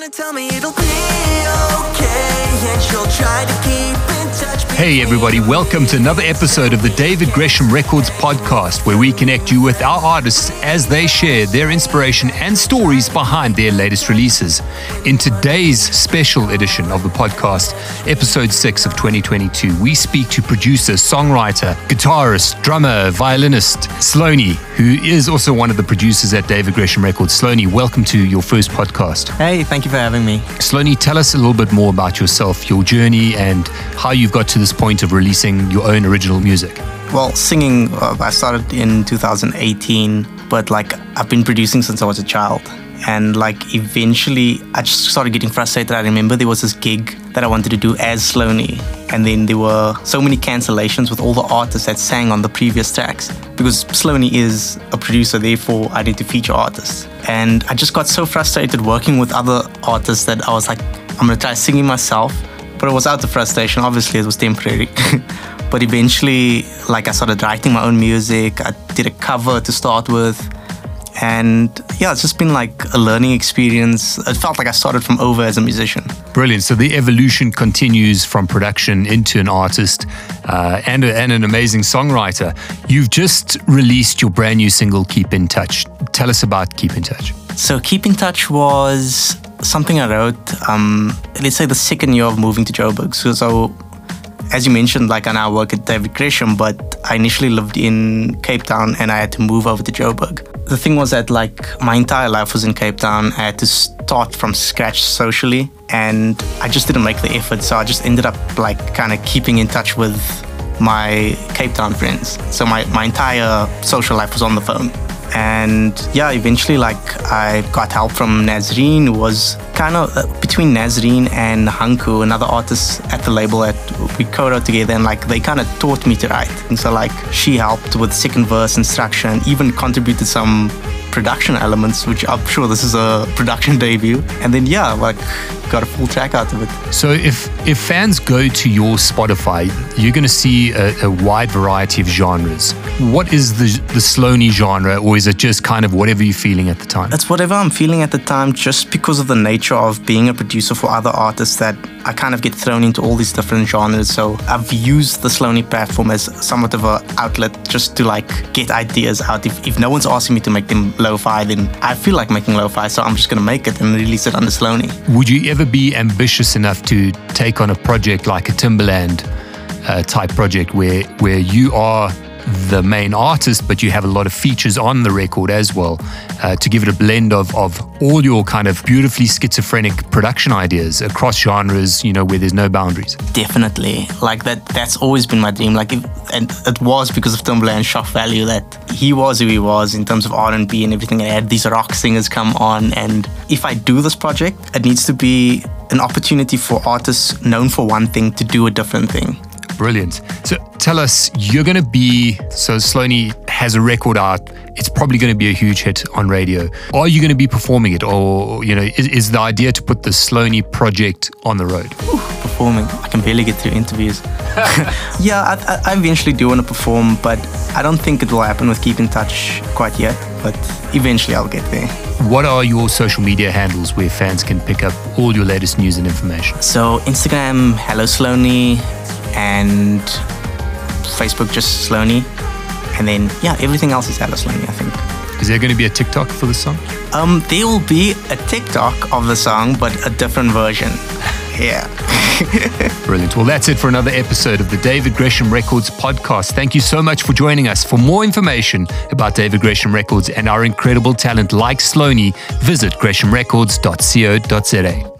gonna tell me it'll be okay, and she'll try to keep. Hey, everybody, welcome to another episode of the David Gresham Records podcast, where we connect you with our artists as they share their inspiration and stories behind their latest releases. In today's special edition of the podcast, episode 6 of 2022, we speak to producer, songwriter, guitarist, drummer, violinist, Sloanie, who is also one of the producers at David Gresham Records. Sloanie, welcome to your first podcast. Hey, thank you for having me. Sloanie, tell us a little bit more about yourself, your journey, and how you've got to this point of releasing your own original music. Well, singing, uh, I started in 2018, but like I've been producing since I was a child. And like eventually, I just started getting frustrated. I remember there was this gig that I wanted to do as Sloanie, and then there were so many cancellations with all the artists that sang on the previous tracks because Sloanie is a producer, therefore I need to feature artists. And I just got so frustrated working with other artists that I was like, I'm gonna try singing myself. But it was out of frustration. Obviously, it was temporary. but eventually, like I started writing my own music. I did a cover to start with. And yeah, it's just been like a learning experience. It felt like I started from over as a musician. Brilliant. So the evolution continues from production into an artist uh, and, a, and an amazing songwriter. You've just released your brand new single, Keep in Touch. Tell us about Keep in Touch. So, Keep in Touch was something I wrote, um, let's say the second year of moving to Joburg. So, so, as you mentioned, like I now work at David Gresham, but I initially lived in Cape Town and I had to move over to Joburg. The thing was that like my entire life was in Cape Town. I had to start from scratch socially and I just didn't make the effort. So I just ended up like kind of keeping in touch with my Cape Town friends. So my, my entire social life was on the phone and yeah eventually like i got help from nazreen who was kind of uh, between nazreen and hanku another artist at the label that we co-wrote together and like they kind of taught me to write. And so like she helped with second verse instruction even contributed some production elements which i'm sure this is a production debut and then yeah like got a full track out of it So if if fans go to your Spotify, you're going to see a, a wide variety of genres. What is the the Sloanie genre, or is it just kind of whatever you're feeling at the time? It's whatever I'm feeling at the time, just because of the nature of being a producer for other artists that I kind of get thrown into all these different genres. So I've used the Sloanie platform as somewhat of an outlet just to like get ideas out. If, if no one's asking me to make them lo-fi, then I feel like making lo-fi, so I'm just gonna make it and release it under Sloanie. Would you ever be ambitious enough to take on a project like a Timbaland uh, type project where where you are the main artist, but you have a lot of features on the record as well, uh, to give it a blend of of all your kind of beautifully schizophrenic production ideas across genres, you know, where there's no boundaries. Definitely, like that. That's always been my dream. Like, if, and it was because of Timbaland shock value that he was who he was in terms of R and B and everything. And I had these rock singers come on, and if I do this project, it needs to be an opportunity for artists known for one thing to do a different thing. Brilliant. So tell us, you're going to be, so Sloanie has a record out. It's probably going to be a huge hit on radio. Are you going to be performing it? Or, you know, is, is the idea to put the Sloanie project on the road? performing. I can barely get through interviews. yeah, I, I, eventually do want to perform, but I don't think it will happen with Keep in Touch quite yet. But eventually I'll get there. What are your social media handles where fans can pick up all your latest news and information? So Instagram, Hello Sloanie, and Facebook, just Sloanie. And then, yeah, everything else is Hello Sloanie, I think. Is there going to be a TikTok for the song? Um, there will be a TikTok of the song, but a different version. yeah. Brilliant. Well, that's it for another episode of the David Gresham Records podcast. Thank you so much for joining us. For more information about David Gresham Records and our incredible talent like Sloanie, visit greshamrecords.co.za.